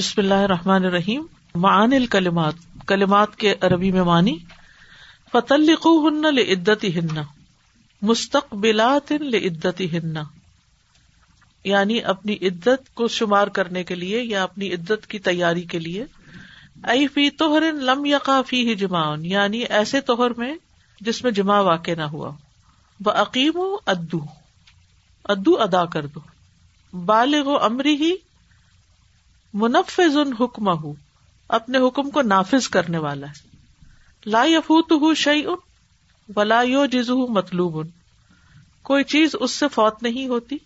بسم اللہ الرحمن الرحیم. معان الکلمات. کلمات کے عربی میں مانی فتلقو ہن لعدتی ہن مستقبلات لعدتی ہن یعنی اپنی عدت کو شمار کرنے کے لیے یا اپنی عدت کی تیاری کے لیے. ای فی توہر لم یقا فی ہی جماعن یعنی ایسے توہر میں جس میں جمع واقع نہ ہوا. عقیم ادو ادو ادا کر دو. بالغ و امری ہی منفذ ان حکم ہوں اپنے حکم کو نافذ کرنے والا ہے۔ لا یفوت ہوں شعی ان ولا یو جز مطلوب ان کوئی چیز اس سے فوت نہیں ہوتی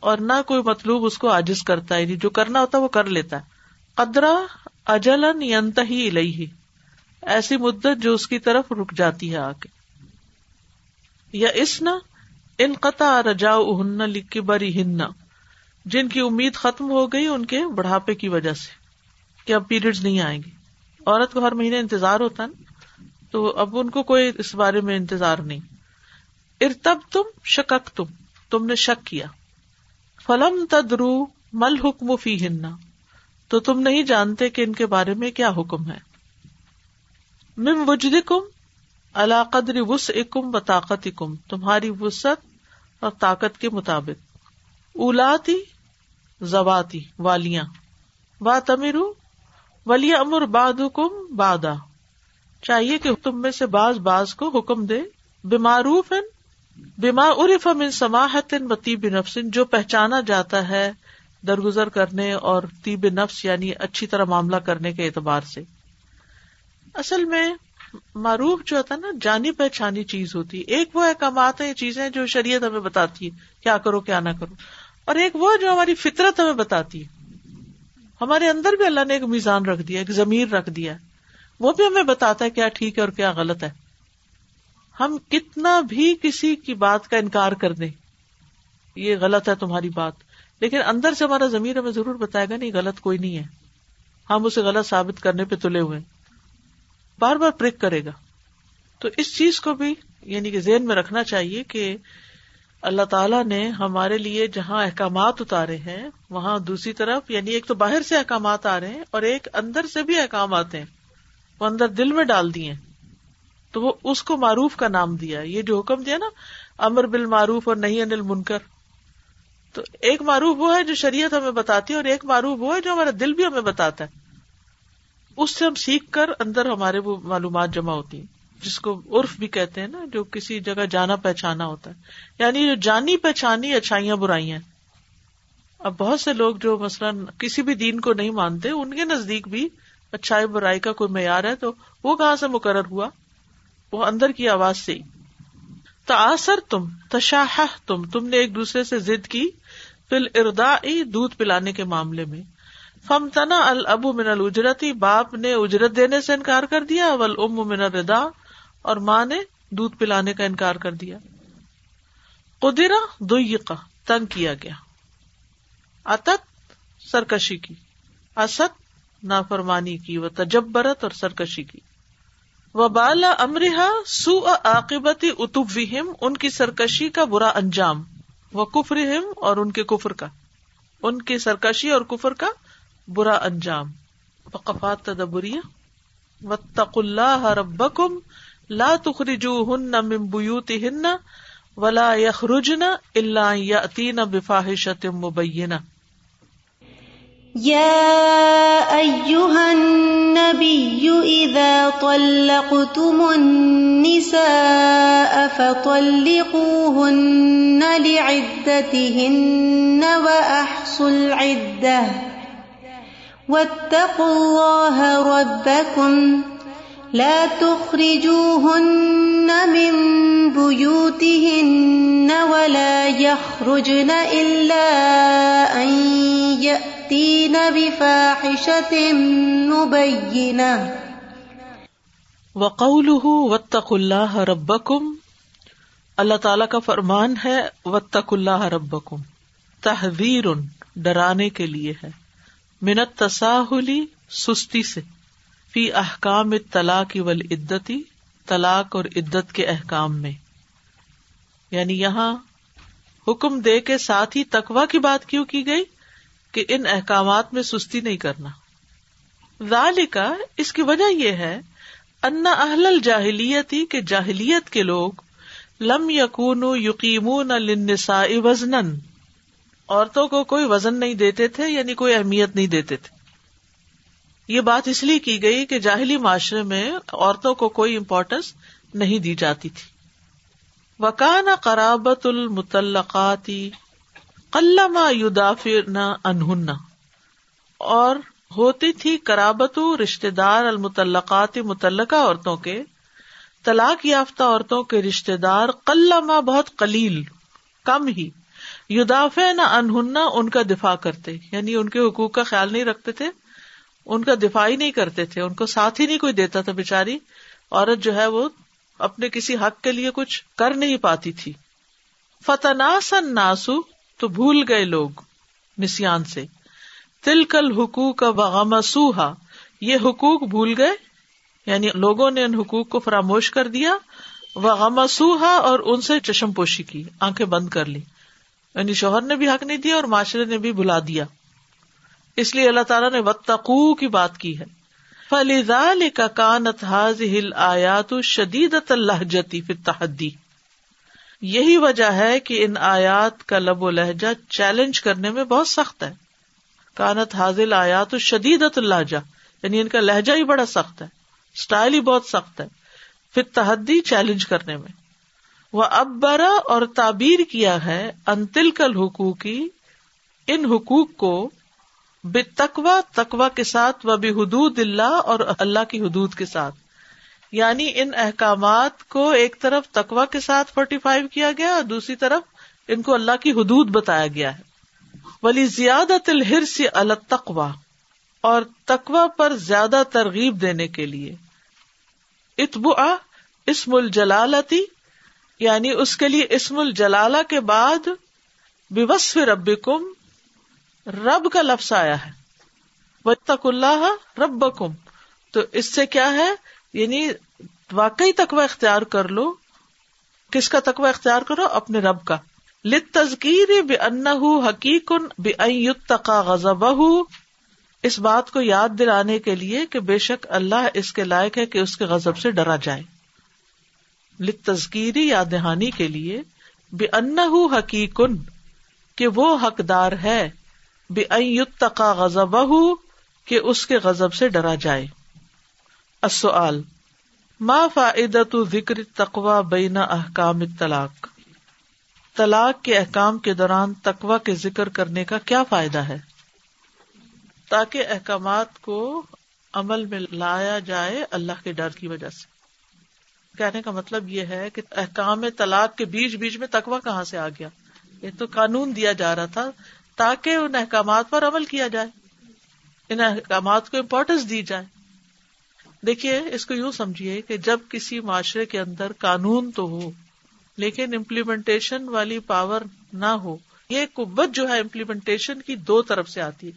اور نہ کوئی مطلوب اس کو آجز کرتا ہے۔ یعنی جو کرنا ہوتا ہے وہ کر لیتا ہے۔ قدرا اجلن ینت ہی الہی ایسی مدت جو اس کی طرف رک جاتی ہے آ کے یا اس نہ ان قطع رجا ہن لکھ بری ہن جن کی امید ختم ہو گئی ان کے بڑھاپے کی وجہ سے کہ اب پیریڈ نہیں آئیں گے۔ عورت کو ہر مہینے انتظار ہوتا نا، تو اب ان کو کوئی اس بارے میں انتظار نہیں۔ ارتب تم، شکک تم تم نے شک کیا۔ فلم تدرو مل حکم فی ہننا تو تم نہیں جانتے کہ ان کے بارے میں کیا حکم ہے۔ مم وجد کم اللہ قدر وس اکم و طاقت کم تمہاری وسط اور طاقت کے مطابق۔ اولاتی زواتی والیاں۔ با تمیر ولی امر باد حکم بادا چاہیے کہ تم میں سے باز باز کو حکم دے۔ بیماروف بیما عرف من سماحت طیب نفسن، جو پہچانا جاتا ہے درگزر کرنے اور طیب نفس یعنی اچھی طرح معاملہ کرنے کے اعتبار سے۔ اصل میں معروف جو ہوتا ہے نا، جانی پہچانی چیز ہوتی۔ ہے ایک وہ احکامات ہیں، چیزیں جو شریعت ہمیں بتاتی ہے۔ کیا کرو، کیا نہ کرو۔ اور ایک وہ جو ہماری فطرت ہمیں بتاتی ہے۔ ہمارے اندر بھی اللہ نے ایک میزان رکھ دیا، ایک ضمیر رکھ دیا۔ وہ بھی ہمیں بتاتا ہے کیا ٹھیک ہے اور کیا غلط ہے۔ ہم کتنا بھی کسی کی بات کا انکار کر دیں، یہ غلط ہے تمہاری بات۔ لیکن اندر سے ہمارا ضمیر ہمیں ضرور بتائے گا، نہیں، غلط کوئی نہیں ہے۔ ہم اسے غلط ثابت کرنے پہ تلے ہوئے بار بار پرک کرے گا۔ تو اس چیز کو بھی یعنی کہ ذہن میں رکھنا چاہیے کہ اللہ تعالیٰ نے ہمارے لیے جہاں احکامات اتارے ہیں، وہاں دوسری طرف یعنی ایک تو باہر سے احکامات آ رہے ہیں اور ایک اندر سے بھی احکام آتے ہیں، وہ اندر دل میں ڈال دیے تو وہ اس کو معروف کا نام دیا۔ یہ جو حکم دیا نا، امر بال معروف اور نہیں انل منکر۔ تو ایک معروف وہ ہے جو شریعت ہمیں بتاتی ہے اور ایک معروف وہ ہے جو ہمارا دل بھی ہمیں بتاتا ہے۔ اس سے ہم سیکھ کر اندر ہمارے وہ معلومات جمع ہوتی ہیں۔ جس کو عرف بھی کہتے ہیں نا، جو کسی جگہ جانا پہچانا ہوتا ہے۔ یعنی جو جانی پہچانی اچھائیاں برائیاں اب بہت سے لوگ جو مثلاً کسی بھی دین کو نہیں مانتے، ان کے نزدیک بھی اچھائی برائی کا کوئی معیار ہے، تو وہ کہاں سے مقرر ہوا؟ وہ اندر کی آواز سے ہی۔ تاثر تم تشاہ تم تم نے ایک دوسرے سے ضد کی فل اردا دودھ پلانے کے معاملے میں۔ فم تنا البو من الجرتی باپ نے اجرت دینے سے انکار کر دیا اول ام من الردا اور ماں نے دودھ پلانے کا انکار کر دیا۔ قدرا دو تنگ کیا گیا۔ اتت سرکشی کی۔ اسد نافرمانی کی۔ وہ تجبرت اور سرکشی کی۔ وہ بالا امرحا سو عاقبتی اتب ان کی سرکشی کا برا انجام۔ وہ کفر اور ان کے کفر کا۔ ان کی سرکشی اور کفر کا برا انجام۔ وقفات تدبریہ۔ و تق اللہ ربکم لا تخرجوهن من بيوتهن ولا يخرجن الا ياتين بفاحشه مبينه يا ايها النبي اذا طلقتم النساء فطلقوهن لعدتهن واحصوا العده واتقوا الله ربكم۔ لا تخرجوهن من بيوتهن ولا يخرجن إلا أن يأتين بفاحشة مبينة. وقوله واتقوا الله ربكم، اللہ تعالی کا فرمان ہے وطق اللہ ربکم تحویر ڈرانے کے لیے ہے۔ منت تساہلی سستی سے۔ فی احکام طلاق ول عدتی طلاق اور عدت کے احکام میں۔ یعنی یہاں حکم دے کے ساتھ ہی تقوا کی بات کیوں کی گئی؟ کہ ان احکامات میں سستی نہیں کرنا۔ ذالکا اس کی وجہ یہ ہے انا اہل الجاہلیتی کہ جاہلیت کے لوگ لم یقون یقین للنساء وزنن عورتوں کو کوئی وزن نہیں دیتے تھے یعنی کوئی اہمیت نہیں دیتے تھے۔ یہ بات اس لیے کی گئی کہ جاہلی معاشرے میں عورتوں کو کوئی امپورٹینس نہیں دی جاتی تھی۔ وکان قرابت المتعلقاتی قلما یدافر انہن اور ہوتی تھی کرابت رشتے دار المتعلقات متعلقہ عورتوں کے۔ طلاق یافتہ عورتوں کے رشتے دار قلما بہت قلیل، کم ہی۔ یدافع نہ انہنا ان کا دفاع کرتے یعنی ان کے حقوق کا خیال نہیں رکھتے تھے۔ ان کا دفاع ہی نہیں کرتے تھے، ان کو ساتھ ہی نہیں کوئی دیتا تھا بےچاری عورت جو ہے وہ اپنے کسی حق کے لیے کچھ کر نہیں پاتی تھی۔ فتناسن ناسو تو بھول گئے لوگ نسان سے۔ تل کل حقوق بغمسوہا یہ حقوق بھول گئے یعنی لوگوں نے ان حقوق کو فراموش کر دیا۔ وہ غمسوہا اور ان سے چشم پوشی کی، آنکھیں بند کر لی۔ یعنی شوہر نے بھی حق نہیں دیا اور معاشرے نے بھی بلا دیا۔ اس لیے اللہ تعالیٰ نے وطقو کی بات کی ہے۔ فلیزال کا کانت حاض ہل آیات شدید اللہ جتی تحدی یہی وجہ ہے کہ ان آیات کا لب و لہجہ چیلنج کرنے میں بہت سخت ہے۔ کانت حاضل آیات شدید اللہ یعنی ان کا لہجہ ہی بڑا سخت ہے اسٹائل ہی بہت سخت ہے۔ پھر تحدی چیلنج کرنے میں۔ وہ ابرا اور تعبیر کیا ہے انتل کل حقوقی ان حقوق کو بے تقوا تقوا کے ساتھ و بے حدود اللہ اور اللہ کی حدود کے ساتھ۔ یعنی ان احکامات کو ایک طرف تقوا کے ساتھ فورٹی فائیو کیا گیا اور دوسری طرف ان کو اللہ کی حدود بتایا گیا ہے۔ ولی زیادہ تلہر سے التقوا اور تقوا پر زیادہ ترغیب دینے کے لیے۔ اتبا اسم الجلالتی یعنی اس کے لیے اسم الجلالہ کے بعد بے رب کم رب کا لفظ آیا ہے۔ تک اللہ رب تو اس سے کیا ہے؟ یعنی واقعی تقوی اختیار کر لو۔ کس کا تقوی اختیار کرو؟ اپنے رب کا۔ لت تذکیر بے ان حقیقن بے تقا غزب اس بات کو یاد دلانے کے لیے کہ بے شک اللہ اس کے لائق ہے کہ اس کے غزب سے ڈرا جائے۔ لت تذکیری یا دہانی کے لیے۔ بے ان حقیقن کہ وہ حقدار ہے۔ بے تقا غزب کہ اس کے غزب سے ڈرا جائے۔ السؤال، ما فائدت ذکر تقوا بین احکام طلاق طلاق کے احکام کے دوران تقوا کے ذکر کرنے کا کیا فائدہ ہے؟ تاکہ احکامات کو عمل میں لایا جائے اللہ کے ڈر کی وجہ سے۔ کہنے کا مطلب یہ ہے کہ احکام طلاق کے بیچ بیچ میں تقوا کہاں سے آ گیا؟ یہ تو قانون دیا جا رہا تھا تاکہ ان احکامات پر عمل کیا جائے، ان احکامات کو امپورٹینس دی جائے۔ دیکھیے، اس کو یوں سمجھیے کہ جب کسی معاشرے کے اندر قانون تو ہو، لیکن امپلیمنٹیشن والی پاور نہ ہو، یہ قوت جو ہے امپلیمنٹیشن کی دو طرف سے آتی ہے،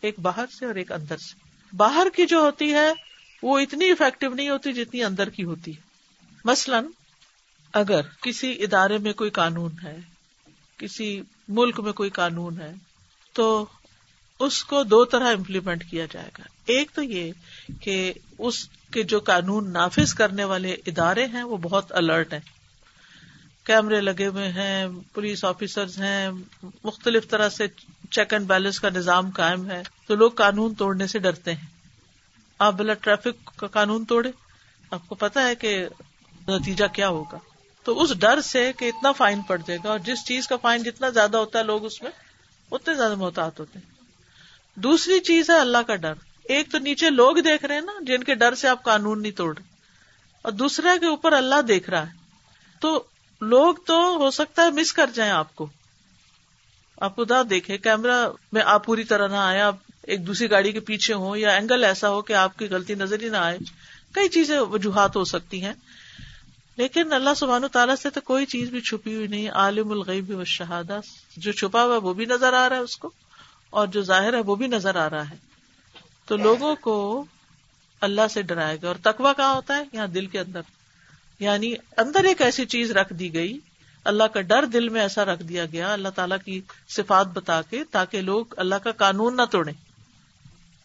ایک باہر سے اور ایک اندر سے۔ باہر کی جو ہوتی ہے، وہ اتنی افیکٹو نہیں ہوتی جتنی اندر کی ہوتی ہے۔ مثلاً، اگر کسی ادارے میں کوئی قانون ہے کسی ملک میں کوئی قانون ہے، تو اس کو دو طرح امپلیمنٹ کیا جائے گا۔ ایک تو یہ کہ اس کے جو قانون نافذ کرنے والے ادارے ہیں، وہ بہت الرٹ ہیں۔ کیمرے لگے ہوئے ہیں پولیس آفیسر ہیں، مختلف طرح سے چیک اینڈ بیلنس کا نظام قائم ہے۔ تو لوگ قانون توڑنے سے ڈرتے ہیں۔ آپ بلا ٹریفک کا قانون توڑے آپ کو پتا ہے کہ نتیجہ کیا ہوگا۔ تو اس ڈر سے کہ اتنا فائن پڑ جائے گا اور جس چیز کا فائن جتنا زیادہ ہوتا ہے لوگ اس میں اتنے زیادہ محتاط ہوتے ہیں۔ دوسری چیز ہے اللہ کا ڈر۔ ایک تو نیچے لوگ دیکھ رہے ہیں نا جن کے ڈر سے آپ قانون نہیں توڑ رہے۔ اور دوسرا کے اوپر اللہ دیکھ رہا ہے۔ تو لوگ تو ہو سکتا ہے مس کر جائیں آپ کو۔ آپ خدا دیکھے کیمرا میں آپ پوری طرح نہ آئے، آپ ایک دوسری گاڑی کے پیچھے ہوں یا اینگل ایسا ہو کہ آپ کی غلطی نظر ہی نہ آئے۔ کئی چیزیں وجوہات ہو سکتی ہیں۔ لیکن اللہ سبحان و تعالیٰ سے تو کوئی چیز بھی چھپی ہوئی نہیں عالم الغیب و شہادہ جو چھپا ہوا وہ بھی نظر آ رہا ہے اس کو، اور جو ظاہر ہے وہ بھی نظر آ رہا ہے۔ تو لوگوں کو اللہ سے ڈرائے گا اور تقوا کہاں ہوتا ہے؟ یہاں دل کے اندر۔ یعنی اندر ایک ایسی چیز رکھ دی گئی۔ اللہ کا ڈر دل میں ایسا رکھ دیا گیا، اللہ تعالیٰ کی صفات بتا کے، تاکہ لوگ اللہ کا قانون نہ توڑے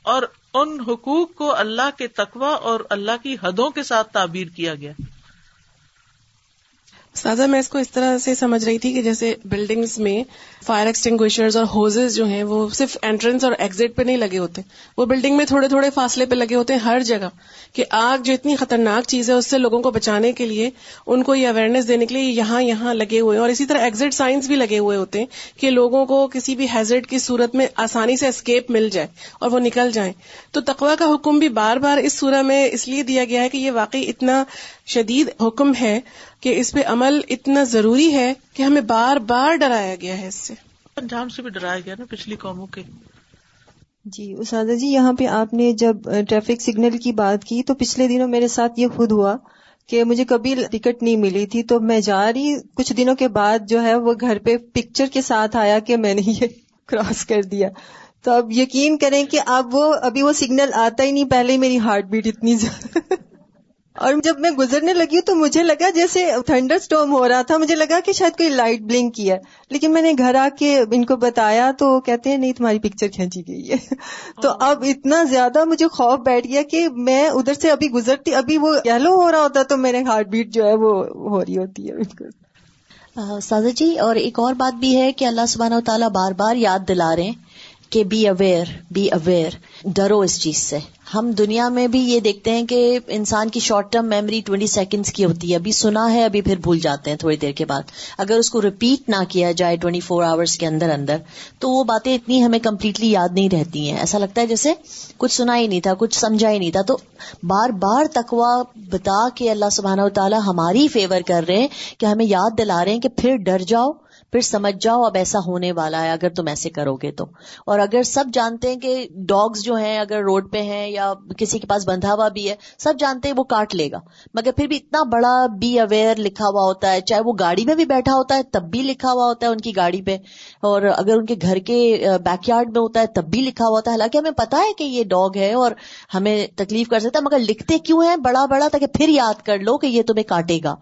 اور ان حقوق کو اللہ کے تقوا اور اللہ کی حدوں کے ساتھ تعبیر کیا گیا۔ سادہ میں اس کو اس طرح سے سمجھ رہی تھی کہ جیسے بلڈنگس میں فائر ایکسٹنگوشرز اور ہوزز جو ہیں، وہ صرف انٹرنس اور ایگزٹ پہ نہیں لگے ہوتے۔ وہ بلڈنگ میں تھوڑے تھوڑے فاصلے پہ لگے ہوتے ہیں ہر جگہ کہ آگ جو اتنی خطرناک چیز ہے، اس سے لوگوں کو بچانے کے لیے ان کو یہ اویئرنیس دینے کے لیے یہاں یہاں لگے ہوئے ہیں۔ اور اسی طرح ایگزٹ سائنس بھی لگے ہوئے ہوتے ہیں کہ لوگوں کو کسی بھی ہیزٹ کی صورت میں آسانی سے اسکیپ مل جائے اور وہ نکل جائیں۔ تو تقوا کا حکم بھی بار بار اس سورہ میں اس لیے دیا گیا ہے کہ یہ واقعی اتنا شدید حکم ہے کہ اس پہ عمل اتنا ضروری ہے کہ ہمیں بار بار ڈرایا گیا ہے اس سے۔ انجام سے بھی ڈرایا گیا نا پچھلی قوموں کے۔ جی اسادہ جی یہاں پہ آپ نے جب ٹریفک سگنل کی بات کی تو پچھلے دنوں میرے ساتھ یہ خود ہوا کہ مجھے کبھی ٹکٹ نہیں ملی تھی تو میں جا رہی۔ کچھ دنوں کے بعد جو ہے وہ گھر پہ پکچر کے ساتھ آیا کہ میں نے یہ کراس کر دیا۔ تو اب یقین کریں کہ اب وہ ابھی وہ سگنل آتا ہی نہیں پہلے میری ہارٹ بیٹ اتنی زیادہ اور جب میں گزرنے لگی تو مجھے لگا جیسے تھنڈر اسٹوم ہو رہا تھا مجھے لگا کہ شاید کوئی لائٹ بلنک کیا لیکن میں نے گھر آ کے ان کو بتایا تو کہتے ہیں نہیں تمہاری پکچر کھینچی گئی ہے۔ تو اب اتنا زیادہ مجھے خوف بیٹھ گیا کہ میں ادھر سے ابھی گزرتی ابھی وہ یلو ہو رہا ہوتا تو میرے ہارٹ بیٹ جو ہے وہ ہو رہی ہوتی ہے۔ بالکل سازا جی اور ایک اور بات بھی ہے کہ اللہ سبحانہ و تعالیٰ بار بار یاد دلا رہے ہیں۔ کہ بی اویئر بی اویئر ڈرو اس چیز سے۔ ہم دنیا میں بھی یہ دیکھتے ہیں کہ انسان کی short term memory twenty seconds کی ہوتی ہے۔ ابھی سنا ہے، ابھی پھر بھول جاتے ہیں تھوڑی دیر کے بعد۔ اگر اس کو ریپیٹ نہ کیا جائے ٹوینٹی فور آورس کے اندر اندر، تو وہ باتیں اتنی ہمیں کمپلیٹلی یاد نہیں رہتی ہیں۔ ایسا لگتا ہے جیسے کچھ سنا ہی نہیں تھا، کچھ سمجھا ہی نہیں تھا۔ تو بار بار تکوا بتا کے اللہ سبحانہ و تعالیٰ ہماری فیور کر رہے ہیں کہ ہمیں یاد دلا رہے ہیں کہ پھر ڈر جاؤ۔ پھر سمجھ جاؤ اب ایسا ہونے والا ہے، اگر تم ایسے کرو گے تو۔ اور اگر سب جانتے ہیں کہ ڈاگز جو ہیں، اگر روڈ پہ ہیں یا کسی کے پاس بندھا ہوا بھی ہے، سب جانتے ہیں وہ کاٹ لے گا۔ مگر پھر بھی اتنا بڑا بی اویئر لکھا ہوا ہوتا ہے، چاہے وہ گاڑی میں بھی بیٹھا ہوتا ہے، تب بھی لکھا ہوا ہوتا ہے ان کی گاڑی پہ۔ اور اگر ان کے گھر کے بیک یارڈ میں ہوتا ہے، تب بھی لکھا ہوا ہوتا ہے۔ حالانکہ ہمیں پتا ہے کہ یہ ڈاگ ہے اور ہمیں تکلیف کر سکتا ہے، مگر لکھتے کیوں ہیں؟ بڑا بڑا تاکہ پھر یاد کر لو کہ یہ تمہیں کاٹے گا۔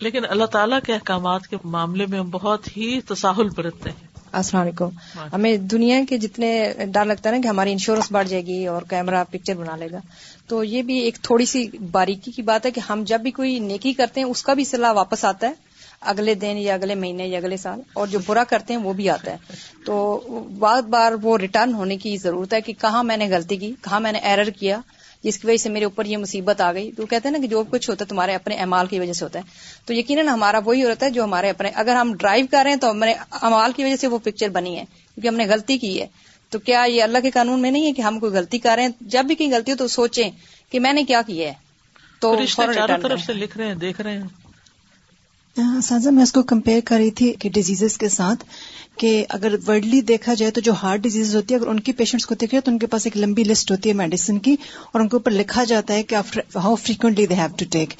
لیکن اللہ تعالیٰ کے احکامات کے معاملے میں ہم بہت ہی تساہل برتتے ہیں۔ السلام علیکم۔ ہمیں دنیا کے جتنے ڈر لگتا ہے نا کہ ہماری انشورنس بڑھ جائے گی اور کیمرہ پکچر بنا لے گا تو یہ بھی ایک تھوڑی سی باریکی کی بات ہے کہ ہم جب بھی کوئی نیکی کرتے ہیں اس کا بھی صلاح واپس آتا ہے اگلے دن یا اگلے مہینے یا اگلے سال اور جو برا کرتے ہیں وہ بھی آتا ہے۔ تو بار بار وہ ریٹرن ہونے کی ضرورت ہے کہ کہاں میں نے غلطی کی کہاں میں نے ایرر کیا جس کی وجہ سے میرے اوپر یہ مصیبت آ گئی۔ تو کہتے ہیں نا کہ جو کچھ ہوتا ہے تمہارے اپنے امال کی وجہ سے ہوتا ہے۔ تو یقیناً ہمارا وہی ہوتا ہے جو ہمارے اپنے اگر ہم ڈرائیو کر رہے ہیں تو ہمارے امال کی وجہ سے وہ پکچر بنی ہے کیونکہ ہم نے غلطی کی ہے۔ تو کیا یہ اللہ کے قانون میں نہیں ہے کہ ہم کوئی غلطی کر رہے ہیں؟ جب بھی کوئی غلطی ہو تو سوچیں کہ میں نے کیا کیا ہے۔ تو طرف سے لکھ رہے ہیں دیکھ رہے ہیں۔ ہاں، سازا میں اس کو کمپیئر کر رہی تھی کہ ڈیزیز کے ساتھ کہ اگر ورلڈلی دیکھا جائے تو جو ہارٹ ڈیزیز ہوتی ہے، اگر ان کی پیشنٹس کو دیکھے تو ان کے پاس ایک لمبی لسٹ ہوتی ہے میڈیسن کی اور ان کے اوپر لکھا جاتا ہے کہ how frequently they have to take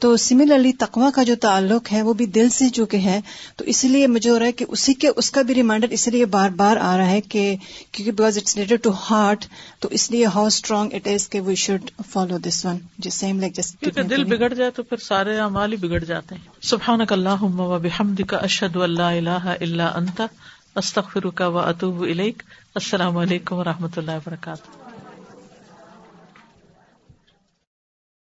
تو سملرلی تقوا کا جو تعلق ہے وہ بھی دل سے جو کہ ہے تو اسی لیے مجھے ہو رہا ہے کہ اسی کے اس کا بھی ریمائنڈر اس لیے بار بار آ رہا ہے کہ کیونکہ because it's related to heart تو اس لیے ہاؤ اسٹرانگ اٹ از کہ we should follow this one جس سیم لائک جس دل بگڑ جائے تو پھر سارے اعمال ہی بگڑ جاتے ہیں۔ سبحان اللہ و کا اشد اللہ اللہ اللہ انت استخر کا و اطوب السلام علیکم و رحمۃ اللہ وبرکاتہ۔